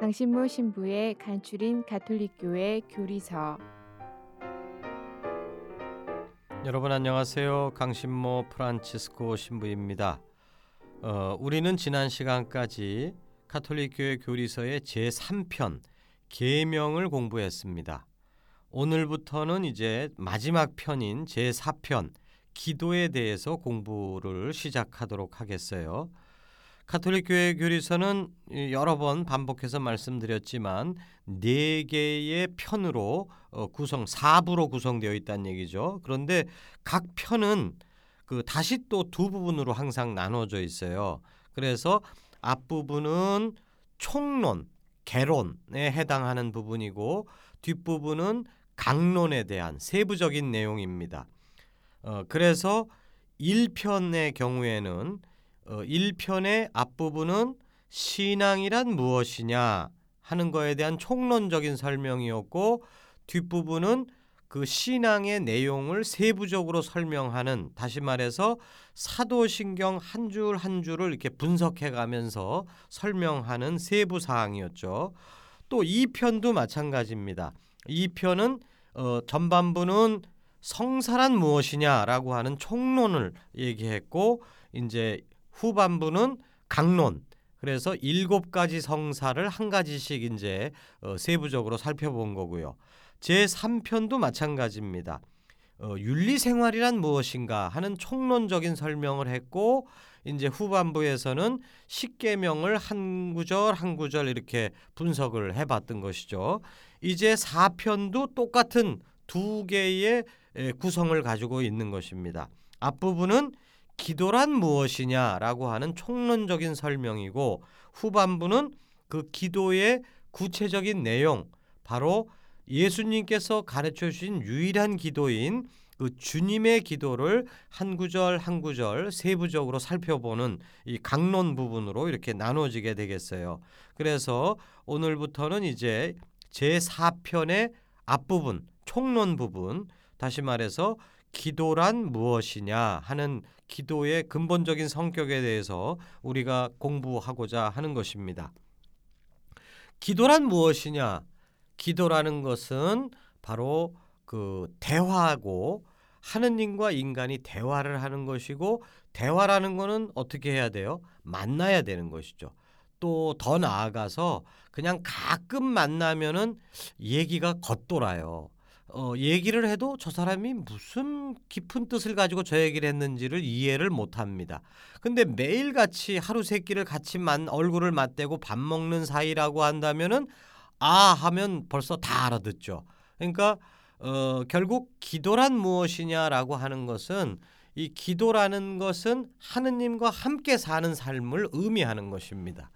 강신모 신부의 간추린 가톨릭교회 교리서 여러분 안녕하세요. 강신모 프란치스코 신부입니다. 어, 우리는 지난 시간까지 카톨릭교회 교리서의 제3편 계명을 공부했습니다. 오늘부터는 이제 마지막 편인 제4편 기도에 대해서 공부를 시작하도록 하겠어요. 카톨릭 교회 교리서는 여러 번 반복해서 말씀드렸지만 네 개의 편으로 어, 구성 사부로 구성되어 있다는 얘기죠. 그런데 각 편은 그 다시 또 두 부분으로 항상 나눠져 있어요. 그래서 앞부분은 총론, 개론에 해당하는 부분이고 뒷부분은 강론에 대한 세부적인 내용입니다. 어, 그래서 1편의 경우에는 어, 1편의 앞부분은 신앙이란 무엇이냐 하는 거에 대한 총론적인 설명이었고 뒷부분은 그 신앙의 내용을 세부적으로 설명하는 다시 말해서 사도신경 한 줄 한 줄을 이렇게 분석해 가면서 설명하는 세부 사항이었죠. 또 2편도 마찬가지입니다. 2편은 어, 전반부는 성사란 무엇이냐라고 하는 총론을 얘기했고 이제 후반부는 강론. 그래서 일곱 가지 성사를 한 가지씩 이제 어, 세부적으로 살펴본 거고요. 제 3편도 마찬가지입니다. 어, 윤리 생활이란 무엇인가 하는 총론적인 설명을 했고 이제 후반부에서는 십계명을 한 구절 한 구절 이렇게 분석을 해봤던 것이죠. 이제 4편도 똑같은 두 개의 구성을 가지고 있는 것입니다. 앞부분은 기도란 무엇이냐라고 하는 총론적인 설명이고 후반부는 그 기도의 구체적인 내용 바로 예수님께서 가르쳐 주신 유일한 기도인 그 주님의 기도를 한 구절 한 구절 세부적으로 살펴보는 이 강론 부분으로 이렇게 나눠지게 되겠어요. 그래서 오늘부터는 이제 제 4편의 앞부분 총론 부분 다시 말해서 기도란 무엇이냐 하는 기도의 근본적인 성격에 대해서 우리가 공부하고자 하는 것입니다. 기도란 무엇이냐? 기도라는 것은 바로 그 대화하고 하느님과 인간이 대화를 하는 것이고 대화라는 것은 어떻게 해야 돼요? 만나야 되는 것이죠. 또 더 나아가서 그냥 가끔 만나면은 얘기가 겉돌아요. 어, 얘기를 해도 저 사람이 무슨 깊은 뜻을 가지고 저 얘기를 했는지를 이해를 못 합니다. 근데 매일같이 하루 세 끼를 같이 만, 얼굴을 맞대고 밥 먹는 사이라고 한다면은 아 하면 벌써 다 알아듣죠. 그러니까 어, 결국 기도란 무엇이냐라고 하는 것은 이 기도라는 것은 하느님과 함께 사는 삶을 의미하는 것입니다.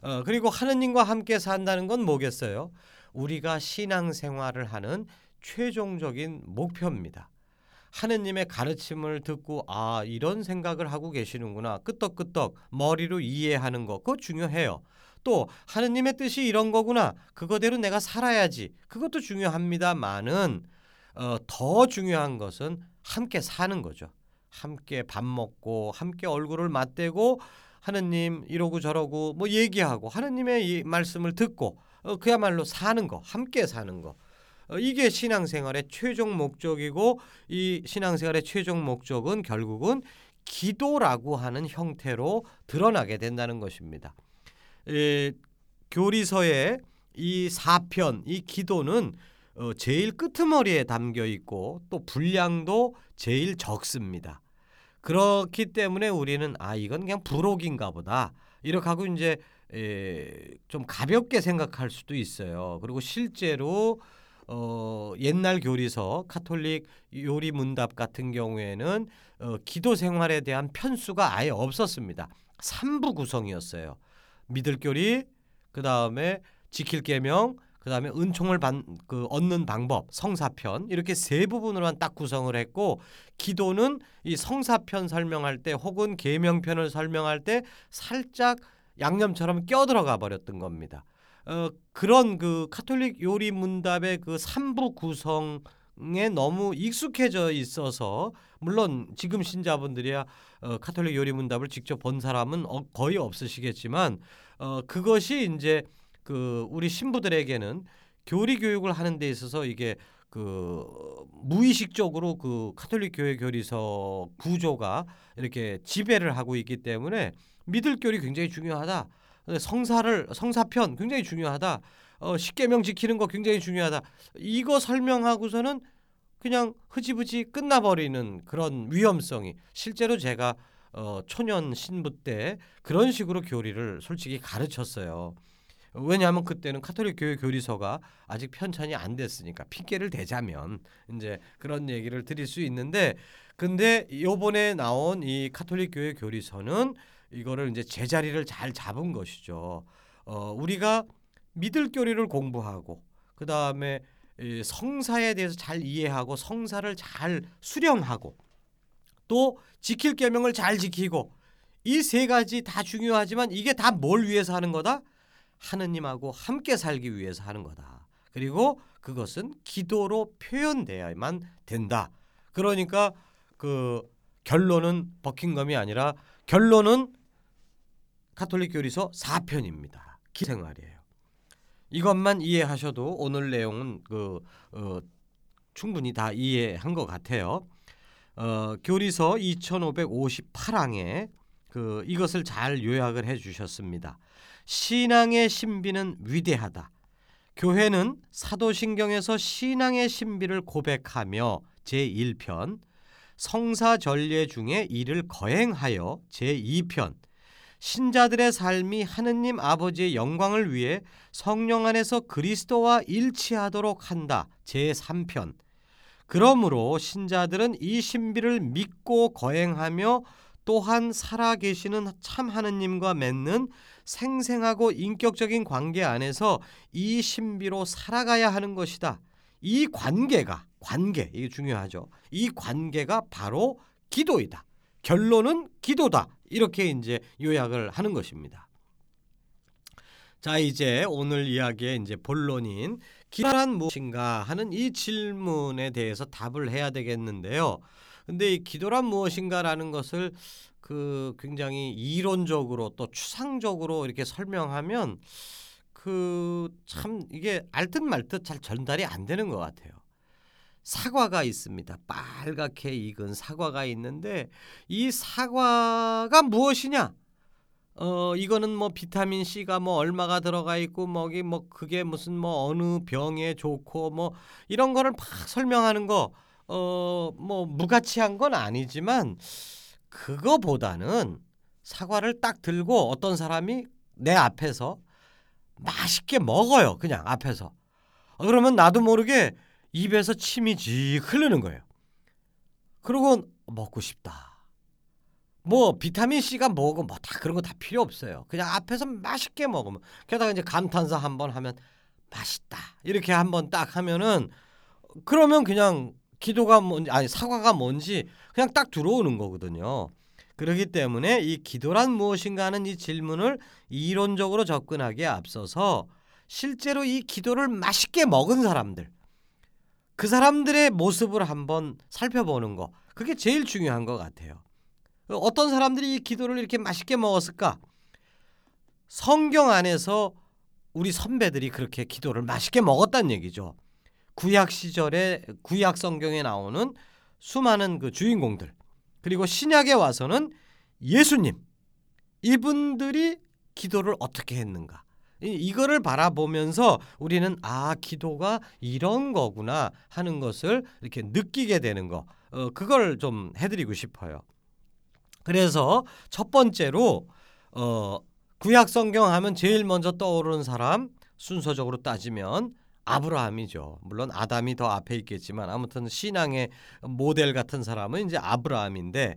어, 그리고 하느님과 함께 산다는 건 뭐겠어요? 우리가 신앙생활을 하는 최종적인 목표입니다. 하느님의 가르침을 듣고 아 이런 생각을 하고 계시는구나 끄떡끄떡 머리로 이해하는 거 그거 중요해요. 또 하느님의 뜻이 이런 거구나 그거대로 내가 살아야지 그것도 중요합니다만은 어, 더 중요한 것은 함께 사는 거죠. 함께 밥 먹고 함께 얼굴을 맞대고 하느님 이러고 저러고 뭐 얘기하고 하느님의 말씀을 듣고 어, 그야말로 사는 거 함께 사는 거 어, 이게 신앙생활의 최종 목적이고 이 신앙생활의 최종 목적은 결국은 기도라고 하는 형태로 드러나게 된다는 것입니다. 에, 교리서의 이 4편 이 기도는 어, 제일 끄트머리에 담겨 있고 또 분량도 제일 적습니다. 그렇기 때문에 우리는 아 이건 그냥 부록인가 보다 이렇게 하고 이제 에, 좀 가볍게 생각할 수도 있어요. 그리고 실제로 어, 옛날 교리서 카톨릭 요리 문답 같은 경우에는 어, 기도 생활에 대한 편수가 아예 없었습니다. 3부 구성이었어요. 믿을 교리, 그 다음에 지킬 계명, 그 다음에 은총을 받, 그 얻는 방법, 성사편 이렇게 세 부분으로만 딱 구성을 했고 기도는 이 성사편 설명할 때 혹은 계명편을 설명할 때 살짝 양념처럼 껴들어가 버렸던 겁니다. 어, 그런 그 카톨릭 요리 문답의 그 3부 구성 에 너무 익숙해져 있어서 물론 지금 신자분들이야 어, 카톨릭 요리 문답을 직접 본 사람은 어, 거의 없으시겠지만 어, 그것이 이제 그 우리 신부들에게는 교리 교육을 하는 데 있어서 이게 그 무의식적으로 그 카톨릭 교회 교리서 구조가 이렇게 지배를 하고 있기 때문에 믿을 교리 굉장히 중요하다. 성사를 성사편 굉장히 중요하다. 어, 십계명 지키는 거 굉장히 중요하다. 이거 설명하고서는 그냥 흐지부지 끝나버리는 그런 위험성이 실제로 제가 어, 초년 신부 때 그런 식으로 교리를 솔직히 가르쳤어요. 왜냐하면 그때는 카톨릭 교회 교리서가 아직 편찬이 안 됐으니까 핑계를 대자면 이제 그런 얘기를 드릴 수 있는데 근데 요번에 나온 이 카톨릭 교회 교리서는 이거를 이제 제자리를 잘 잡은 것이죠. 어, 우리가 믿을 교리를 공부하고 그 다음에 성사에 대해서 잘 이해하고 성사를 잘 수령하고 또 지킬 계명을 잘 지키고 이 세 가지 다 중요하지만 이게 다 뭘 위해서 하는 거다? 하느님하고 함께 살기 위해서 하는 거다. 그리고 그것은 기도로 표현돼야만 된다. 그러니까 그 결론은 버킹엄이 아니라 결론은 카톨릭 교리서 4편입니다. 기생활이에요. 이것만 이해하셔도 오늘 내용은 그 어, 충분히 다 이해한 것 같아요. 어, 교리서 2558항에 그 이것을 잘 요약을 해 주셨습니다. 신앙의 신비는 위대하다. 교회는 사도신경에서 신앙의 신비를 고백하며 제1편, 성사전례 중에 이를 거행하여 제2편, 신자들의 삶이 하느님 아버지의 영광을 위해 성령 안에서 그리스도와 일치하도록 한다. 제3편. 그러므로 신자들은 이 신비를 믿고 거행하며 또한 살아계시는 참 하느님과 맺는 생생하고 인격적인 관계 안에서 이 신비로 살아가야 하는 것이다. 이 관계가 관계 이게 중요하죠. 이 관계가 바로 기도이다. 결론은 기도다. 이렇게 이제 요약을 하는 것입니다. 자, 이제 오늘 이야기의 이제 본론인 기도란 무엇인가 하는 이 질문에 대해서 답을 해야 되겠는데요. 근데 이 기도란 무엇인가라는 것을 그 굉장히 이론적으로 또 추상적으로 이렇게 설명하면 그 참 이게 알듯 말듯 잘 전달이 안 되는 것 같아요. 사과가 있습니다. 빨갛게 익은 사과가 있는데 이 사과가 무엇이냐? 어 이거는 뭐 비타민 C가 뭐 얼마가 들어가 있고 뭐기 뭐 그게 무슨 뭐 어느 병에 좋고 뭐 이런 거를 막 설명하는 거 어 뭐 무가치한 건 아니지만 그거보다는 사과를 딱 들고 어떤 사람이 내 앞에서 맛있게 먹어요. 그냥 앞에서. 어, 그러면 나도 모르게 입에서 침이 지 흐르는 거예요. 그리고 먹고 싶다. 뭐 비타민 C가 뭐고 뭐 다 그런 거 다 필요 없어요. 그냥 앞에서 맛있게 먹으면 게다가 이제 감탄사 한번 하면 맛있다. 이렇게 한번 딱 하면은 그러면 그냥 기도가 뭔지 아니 사과가 뭔지 그냥 딱 들어오는 거거든요. 그렇기 때문에 이 기도란 무엇인가 하는 이 질문을 이론적으로 접근하기에 앞서서 실제로 이 기도를 맛있게 먹은 사람들 그 사람들의 모습을 한번 살펴보는 거 그게 제일 중요한 것 같아요. 어떤 사람들이 이 기도를 이렇게 맛있게 먹었을까? 성경 안에서 우리 선배들이 그렇게 기도를 맛있게 먹었다는 얘기죠. 구약 시절에 구약 성경에 나오는 수많은 그 주인공들 그리고 신약에 와서는 예수님 이분들이 기도를 어떻게 했는가 이- 이거를 바라보면서 우리는 아 기도가 이런 거구나 하는 것을 이렇게 느끼게 되는 거 어, 그걸 좀 해드리고 싶어요. 그래서 첫 번째로 어, 구약 성경 하면 제일 먼저 떠오르는 사람 순서적으로 따지면 아브라함이죠. 물론 아담이 더 앞에 있겠지만 아무튼 신앙의 모델 같은 사람은 이제 아브라함인데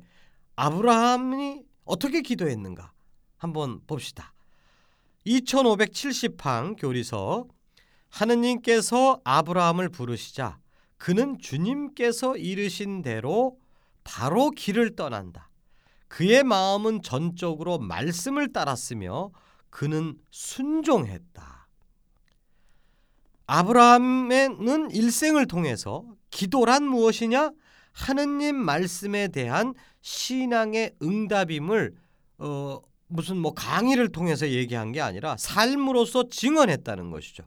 아브라함이 어떻게 기도했는가 한번 봅시다. 2570방 교리서 하느님께서 아브라함을 부르시자 그는 주님께서 이르신 대로 바로 길을 떠난다. 그의 마음은 전적으로 말씀을 따랐으며 그는 순종했다. 아브라함은 일생을 통해서 기도란 무엇이냐? 하느님 말씀에 대한 신앙의 응답임을 어, 무슨 뭐 강의를 통해서 얘기한 게 아니라 삶으로서 증언했다는 것이죠.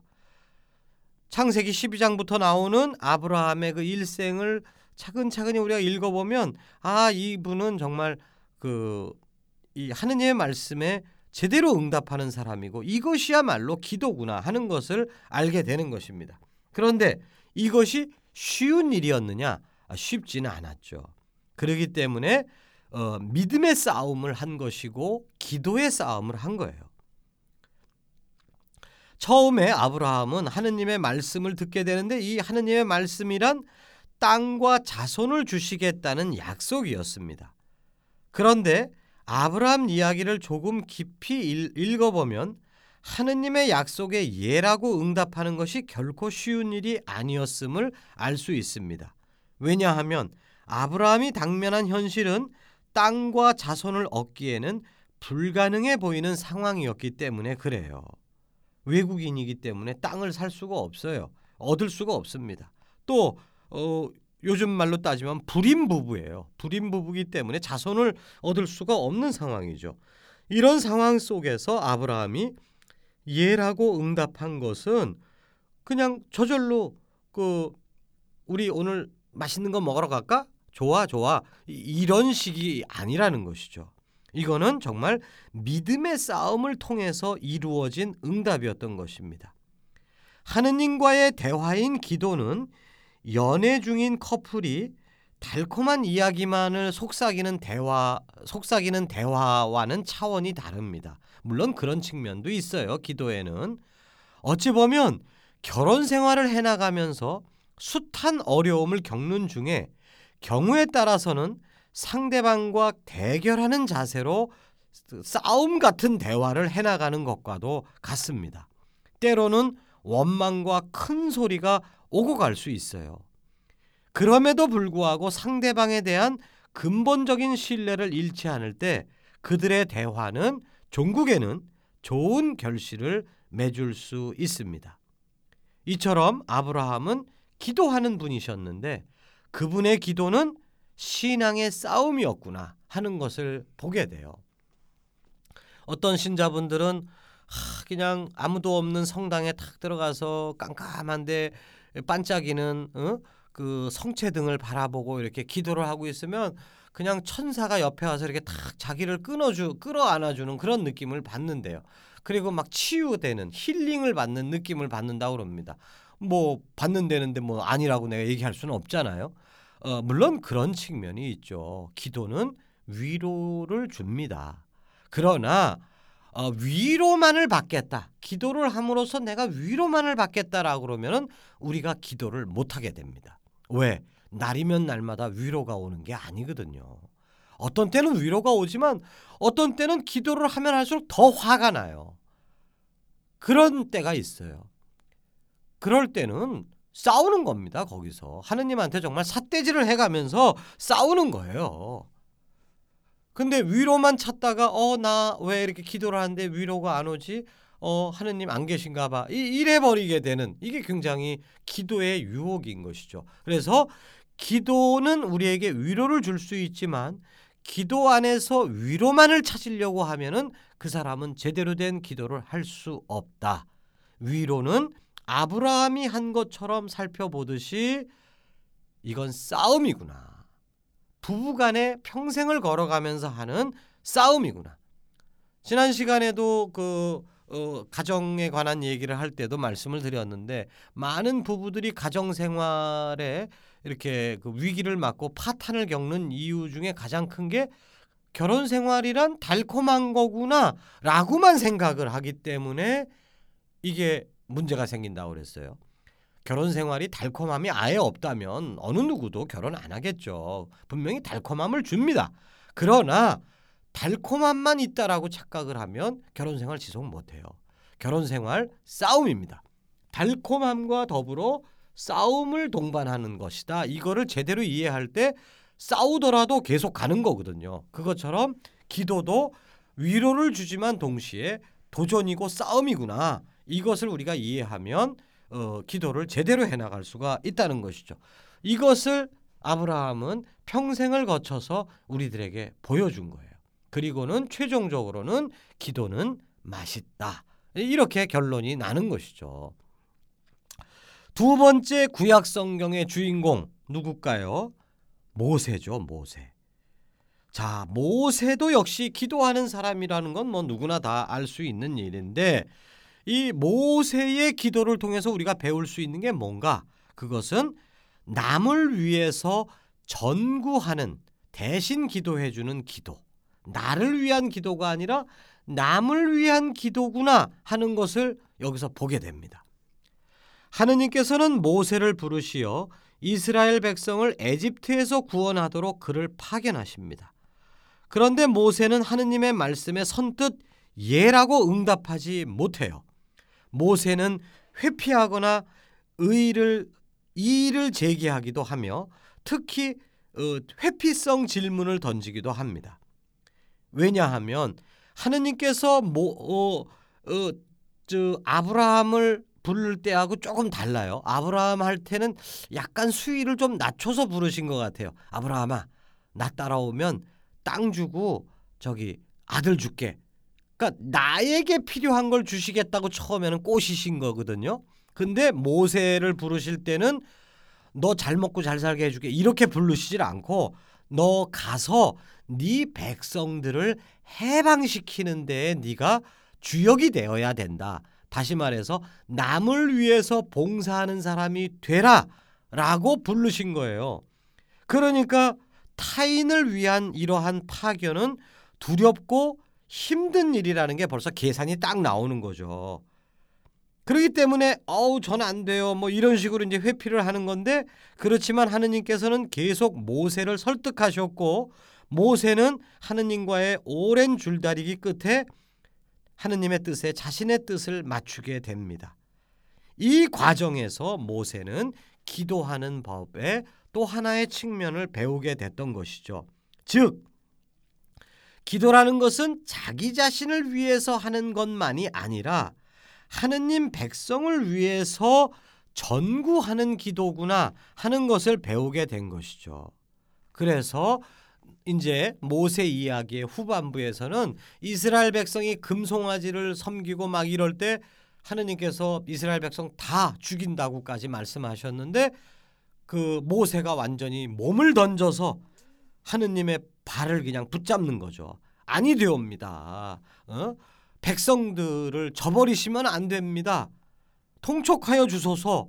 창세기 12장부터 나오는 아브라함의 그 일생을 차근차근히 우리가 읽어보면 아 이분은 정말 그 이 하느님의 말씀에 제대로 응답하는 사람이고 이것이야말로 기도구나 하는 것을 알게 되는 것입니다. 그런데 이것이 쉬운 일이었느냐? 아, 쉽지는 않았죠. 그렇기 때문에 어, 믿음의 싸움을 한 것이고 기도의 싸움을 한 거예요. 처음에 아브라함은 하느님의 말씀을 듣게 되는데 이 하느님의 말씀이란 땅과 자손을 주시겠다는 약속이었습니다. 그런데 아브라함 이야기를 조금 깊이 읽어보면 하느님의 약속에 예라고 응답하는 것이 결코 쉬운 일이 아니었음을 알 수 있습니다. 왜냐하면 아브라함이 당면한 현실은 땅과 자손을 얻기에는 불가능해 보이는 상황이었기 때문에 그래요. 외국인이기 때문에 땅을 살 수가 없어요. 얻을 수가 없습니다. 또 어, 요즘 말로 따지면 불임 부부예요. 불임 부부기 때문에 자손을 얻을 수가 없는 상황이죠. 이런 상황 속에서 아브라함이 예라고 응답한 것은 그냥 저절로 그 우리 오늘 맛있는 거 먹으러 갈까? 좋아 좋아 이런 식이 아니라는 것이죠. 이거는 정말 믿음의 싸움을 통해서 이루어진 응답이었던 것입니다. 하느님과의 대화인 기도는 연애 중인 커플이 달콤한 이야기만을 속삭이는 대화 속삭이는 대화와는 차원이 다릅니다. 물론 그런 측면도 있어요. 기도에는 어찌 보면 결혼 생활을 해 나가면서 숱한 어려움을 겪는 중에 경우에 따라서는 상대방과 대결하는 자세로 싸움 같은 대화를 해 나가는 것과도 같습니다. 때로는 원망과 큰 소리가 오고 갈 수 있어요. 그럼에도 불구하고 상대방에 대한 근본적인 신뢰를 잃지 않을 때 그들의 대화는 종국에는 좋은 결실을 맺을 수 있습니다. 이처럼 아브라함은 기도하는 분이셨는데 그분의 기도는 신앙의 싸움이었구나 하는 것을 보게 돼요. 어떤 신자분들은 그냥 아무도 없는 성당에 탁 들어가서 깜깜한데 반짝이는 어? 그 성체 등을 바라보고 이렇게 기도를 하고 있으면 그냥 천사가 옆에 와서 이렇게 탁 자기를 끊어주 끌어 안아주는 그런 느낌을 받는데요. 그리고 막 치유되는 힐링을 받는 느낌을 받는다고 그럽니다. 뭐 받는다는데 뭐 아니라고 내가 얘기할 수는 없잖아요. 어, 물론 그런 측면이 있죠. 기도는 위로를 줍니다. 그러나 어, 위로만을 받겠다. 기도를 함으로써 내가 위로만을 받겠다라고 그러면은 우리가 기도를 못 하게 됩니다. 왜? 날이면 날마다 위로가 오는 게 아니거든요. 어떤 때는 위로가 오지만 어떤 때는 기도를 하면 할수록 더 화가 나요. 그런 때가 있어요. 그럴 때는 싸우는 겁니다. 거기서 하느님한테 정말 삿대질을 해가면서 싸우는 거예요. 근데 위로만 찾다가 어 나 왜 이렇게 기도를 하는데 위로가 안 오지? 어 하느님 안 계신가 봐. 이래 버리게 되는 이게 굉장히 기도의 유혹인 것이죠. 그래서 기도는 우리에게 위로를 줄 수 있지만 기도 안에서 위로만을 찾으려고 하면은 그 사람은 제대로 된 기도를 할 수 없다. 위로는 아브라함이 한 것처럼 살펴보듯이 이건 싸움이구나. 부부간에 평생을 걸어가면서 하는 싸움이구나. 지난 시간에도 그 어, 가정에 관한 얘기를 할 때도 말씀을 드렸는데 많은 부부들이 가정 생활에 이렇게 그 위기를 맞고 파탄을 겪는 이유 중에 가장 큰 게 결혼 생활이란 달콤한 거구나라고만 생각을 하기 때문에 이게 문제가 생긴다고 그랬어요. 결혼 생활이 달콤함이 아예 없다면 어느 누구도 결혼 안 하겠죠. 분명히 달콤함을 줍니다. 그러나 달콤함만 있다라고 착각을 하면 결혼 생활 지속 못 해요. 결혼 생활 싸움입니다. 달콤함과 더불어 싸움을 동반하는 것이다. 이거를 제대로 이해할 때 싸우더라도 계속 가는 거거든요. 그것처럼 기도도 위로를 주지만 동시에 도전이고 싸움이구나. 이것을 우리가 이해하면 어, 기도를 제대로 해나갈 수가 있다는 것이죠. 이것을 아브라함은 평생을 거쳐서 우리들에게 보여준 거예요. 그리고는 최종적으로는 기도는 맛있다. 이렇게 결론이 나는 것이죠. 두 번째 구약 성경의 주인공 누굴까요? 모세죠, 모세. 자, 모세도 역시 기도하는 사람이라는 건 뭐 누구나 다 알 수 있는 일인데 이 모세의 기도를 통해서 우리가 배울 수 있는 게 뭔가? 그것은 남을 위해서 전구하는 대신 기도해 주는 기도. 나를 위한 기도가 아니라 남을 위한 기도구나 하는 것을 여기서 보게 됩니다. 하느님께서는 모세를 부르시어 이스라엘 백성을 에집트에서 구원하도록 그를 파견하십니다. 그런데 모세는 하느님의 말씀에 선뜻 예라고 응답하지 못해요. 모세는 회피하거나 의를 이의를 제기하기도 하며 특히 어, 회피성 질문을 던지기도 합니다. 왜냐하면 하느님께서 뭐, 어, 어, 저 아브라함을 부를 때하고 조금 달라요. 아브라함 할 때는 약간 수위를 좀 낮춰서 부르신 것 같아요. 아브라함아, 나 따라오면 땅 주고 저기 아들 줄게. 그러니까 나에게 필요한 걸 주시겠다고 처음에는 꼬시신 거거든요. 근데 모세를 부르실 때는 너 잘 먹고 잘 살게 해줄게 이렇게 부르시질 않고 너 가서 네 백성들을 해방시키는 데에 네가 주역이 되어야 된다. 다시 말해서 남을 위해서 봉사하는 사람이 되라라고 부르신 거예요. 그러니까 타인을 위한 이러한 파견은 두렵고 힘든 일이라는 게 벌써 계산이 딱 나오는 거죠. 그렇기 때문에 어우 전 안 돼요. 뭐 이런 식으로 이제 회피를 하는 건데 그렇지만 하느님께서는 계속 모세를 설득하셨고 모세는 하느님과의 오랜 줄다리기 끝에 하느님의 뜻에 자신의 뜻을 맞추게 됩니다. 이 과정에서 모세는 기도하는 법의 또 하나의 측면을 배우게 됐던 것이죠. 즉 기도라는 것은 자기 자신을 위해서 하는 것만이 아니라 하느님 백성을 위해서 전구하는 기도구나 하는 것을 배우게 된 것이죠. 그래서 이제 모세 이야기의 후반부에서는 이스라엘 백성이 금송아지를 섬기고 막 이럴 때 하느님께서 이스라엘 백성 다 죽인다고까지 말씀하셨는데 그 모세가 완전히 몸을 던져서 하느님의 발을 그냥 붙잡는 거죠. 아니 되옵니다. 어? 백성들을 저버리시면 안 됩니다. 통촉하여 주소서.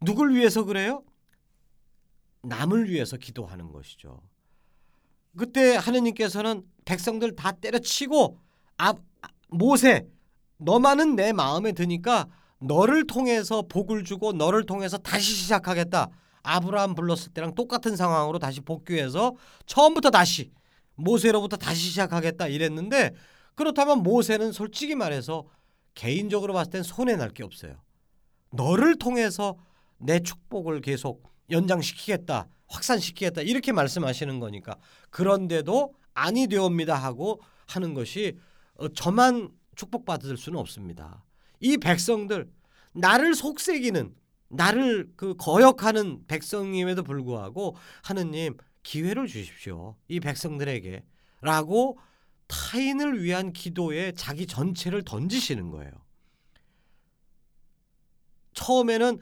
누굴 위해서 그래요? 남을 위해서 기도하는 것이죠. 그때 하느님께서는 백성들 다 때려치고 아, 모세 너만은 내 마음에 드니까 너를 통해서 복을 주고 너를 통해서 다시 시작하겠다. 아브라함 불렀을 때랑 똑같은 상황으로 다시 복귀해서 처음부터 다시 모세로부터 다시 시작하겠다 이랬는데 그렇다면 모세는 솔직히 말해서 개인적으로 봤을 땐 손해 날 게 없어요. 너를 통해서 내 축복을 계속 연장시키겠다, 확산시키겠다 이렇게 말씀하시는 거니까 그런데도 아니 되옵니다 하고 하는 것이 어, 저만 축복받을 수는 없습니다. 이 백성들 나를 속삭이는 나를 그 거역하는 백성임에도 불구하고 하느님 기회를 주십시오. 이 백성들에게 라고 타인을 위한 기도에 자기 전체를 던지시는 거예요. 처음에는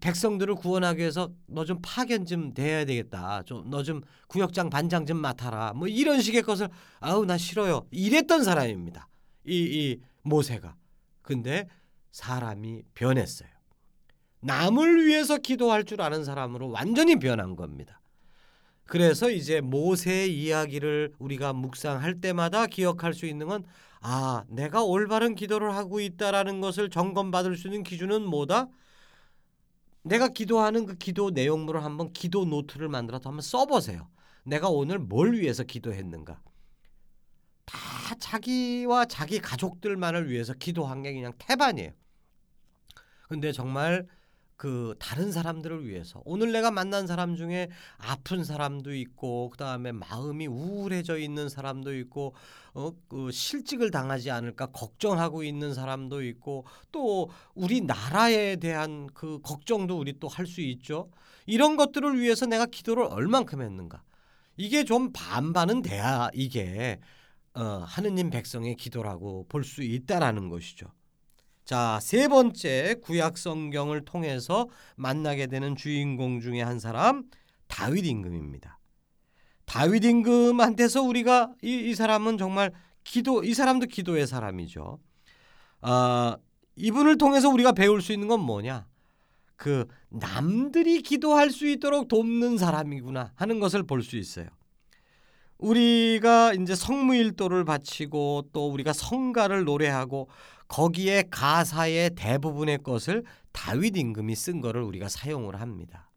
백성들을 구원하기 위해서 너 좀 파견 좀 돼야 되겠다. 좀 너 좀 구역장 반장 좀 맡아라. 뭐 이런 식의 것을 아우 나 싫어요. 이랬던 사람입니다. 이, 이 모세가. 근데 사람이 변했어요. 남을 위해서 기도할 줄 아는 사람으로 완전히 변한 겁니다. 그래서 이제 모세의 이야기를 우리가 묵상할 때마다 기억할 수 있는 건 아, 내가 올바른 기도를 하고 있다라는 것을 점검받을 수 있는 기준은 뭐다? 내가 기도하는 그 기도 내용물을 한번 기도 노트를 만들어서 한번 써보세요. 내가 오늘 뭘 위해서 기도했는가? 다 자기와 자기 가족들만을 위해서 기도한 게 그냥 태반이에요. 근데 정말 그 다른 사람들을 위해서 오늘 내가 만난 사람 중에 아픈 사람도 있고 그다음에 마음이 우울해져 있는 사람도 있고 어, 그 실직을 당하지 않을까 걱정하고 있는 사람도 있고 또 우리 나라에 대한 그 걱정도 우리 또 할 수 있죠. 이런 것들을 위해서 내가 기도를 얼만큼 했는가? 이게 좀 반반은 돼야 이게 어, 하느님 백성의 기도라고 볼 수 있다라는 것이죠. 자, 세 번째 구약 성경을 통해서 만나게 되는 주인공 중에 한 사람 다윗 임금입니다. 다윗 임금한테서 우리가 이, 이 사람은 정말 기도 이 사람도 기도의 사람이죠. 아, 이분을 통해서 우리가 배울 수 있는 건 뭐냐? 그 남들이 기도할 수 있도록 돕는 사람이구나 하는 것을 볼 수 있어요. 우리가 이제 성무일도를 바치고 또 우리가 성가를 노래하고 거기에 가사의 대부분의 것을 다윗 임금이 쓴 거를 우리가 사용을 합니다.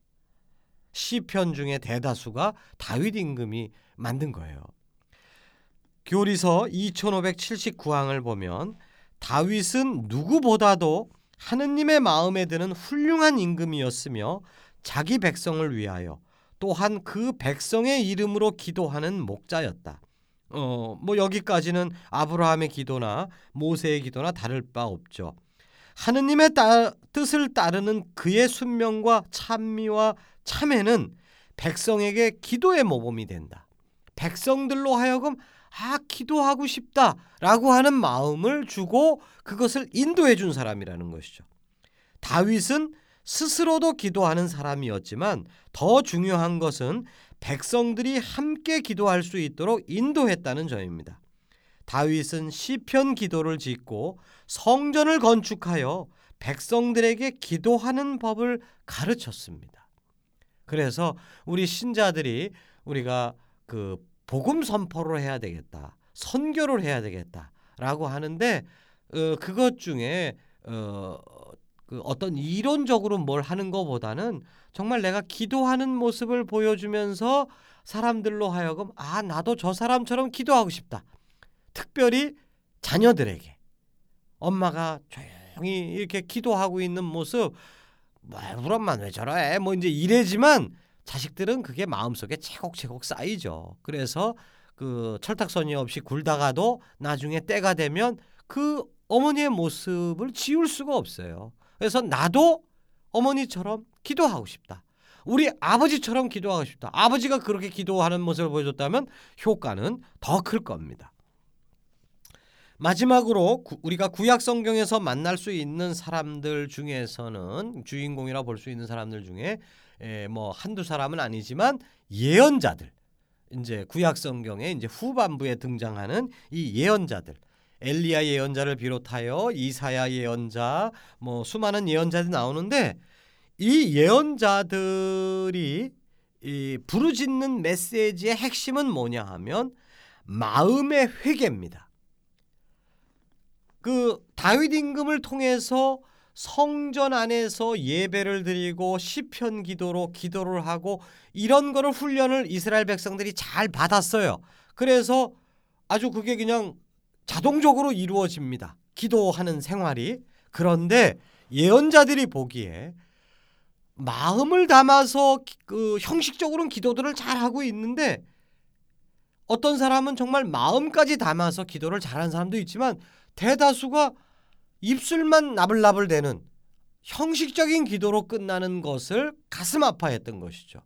시편 중에 대다수가 다윗 임금이 만든 거예요. 교리서 2579항을 보면 다윗은 누구보다도 하느님의 마음에 드는 훌륭한 임금이었으며 자기 백성을 위하여 또한 그 백성의 이름으로 기도하는 목자였다. 어, 뭐 여기까지는 아브라함의 기도나 모세의 기도나 다를 바 없죠. 하느님의 따, 뜻을 따르는 그의 순명과 찬미와 참회는 백성에게 기도의 모범이 된다. 백성들로 하여금 아 기도하고 싶다라고 하는 마음을 주고 그것을 인도해 준 사람이라는 것이죠. 다윗은 스스로도 기도하는 사람이었지만 더 중요한 것은 백성들이 함께 기도할 수 있도록 인도했다는 점입니다. 다윗은 시편 기도를 짓고 성전을 건축하여 백성들에게 기도하는 법을 가르쳤습니다. 그래서 우리 신자들이 우리가 그 복음 선포를 해야 되겠다. 선교를 해야 되겠다라고 하는데 어, 그것 중에 어, 그 어떤 이론적으로 뭘 하는 것보다는 정말 내가 기도하는 모습을 보여주면서 사람들로 하여금 아 나도 저 사람처럼 기도하고 싶다. 특별히 자녀들에게 엄마가 조용히 이렇게 기도하고 있는 모습 뭐 우리 엄마 왜 저래 뭐 이제 이래지만 자식들은 그게 마음속에 채곡채곡 쌓이죠. 그래서 그 철탁선이 없이 굴다가도 나중에 때가 되면 그 어머니의 모습을 지울 수가 없어요. 그래서 나도 어머니처럼 기도하고 싶다. 우리 아버지처럼 기도하고 싶다. 아버지가 그렇게 기도하는 모습을 보여줬다면 효과는 더 클 겁니다. 마지막으로 구, 우리가 구약 성경에서 만날 수 있는 사람들 중에서는 주인공이라 볼 수 있는 사람들 중에 에, 뭐 한두 사람은 아니지만 예언자들 이제 구약 성경에 이제 후반부에 등장하는 이 예언자들 엘리야 예언자를 비롯하여 이사야 예언자 뭐 수많은 예언자들이 나오는데 이 예언자들이 이 부르짖는 메시지의 핵심은 뭐냐 하면 마음의 회개입니다. 그 다윗 임금을 통해서 성전 안에서 예배를 드리고 시편 기도로 기도를 하고 이런 거를 훈련을 이스라엘 백성들이 잘 받았어요. 그래서 아주 그게 그냥 자동적으로 이루어집니다. 기도하는 생활이. 그런데 예언자들이 보기에 마음을 담아서 그 형식적으로는 기도들을 잘 하고 있는데 어떤 사람은 정말 마음까지 담아서 기도를 잘하는 사람도 있지만 대다수가 입술만 나불나불 대는 형식적인 기도로 끝나는 것을 가슴 아파했던 것이죠.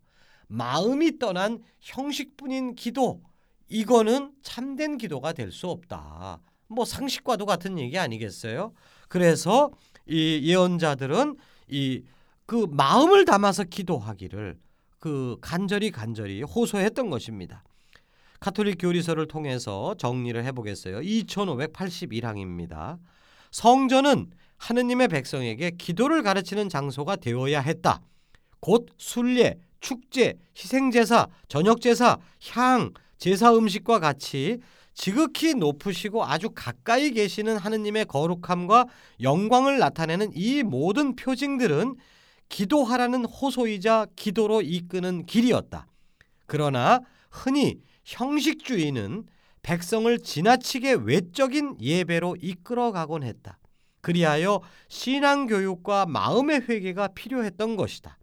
마음이 떠난 형식뿐인 기도 이거는 참된 기도가 될 수 없다. 뭐 상식과도 같은 얘기 아니겠어요? 그래서 이 예언자들은 이 그 마음을 담아서 기도하기를 그 간절히 간절히 호소했던 것입니다. 카톨릭 교리서를 통해서 정리를 해보겠어요. 2581항입니다. 성전은 하느님의 백성에게 기도를 가르치는 장소가 되어야 했다. 곧 순례, 축제, 희생제사, 저녁제사, 향, 제사 음식과 같이 지극히 높으시고 아주 가까이 계시는 하느님의 거룩함과 영광을 나타내는 이 모든 표징들은 기도하라는 호소이자 기도로 이끄는 길이었다. 그러나 흔히 형식주의는 백성을 지나치게 외적인 예배로 이끌어가곤 했다. 그리하여 신앙 교육과 마음의 회개가 필요했던 것이다.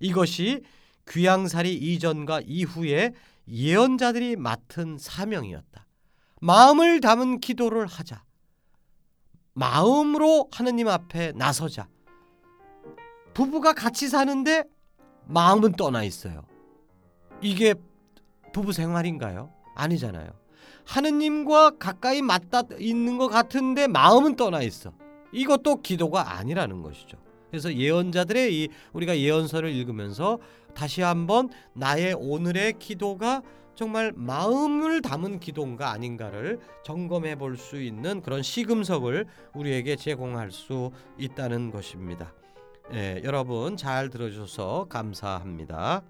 이것이 귀양살이 이전과 이후에 예언자들이 맡은 사명이었다. 마음을 담은 기도를 하자. 마음으로 하느님 앞에 나서자. 부부가 같이 사는데 마음은 떠나 있어요. 이게 부부 생활인가요? 아니잖아요. 하느님과 가까이 맞닿 있는 것 같은데 마음은 떠나 있어. 이것도 기도가 아니라는 것이죠. 그래서 예언자들의 이 우리가 예언서를 읽으면서 다시 한번 나의 오늘의 기도가 정말 마음을 담은 기도인가 아닌가를 점검해 볼 수 있는 그런 시금석을 우리에게 제공할 수 있다는 것입니다. 예, 여러분 잘 들어주셔서 감사합니다.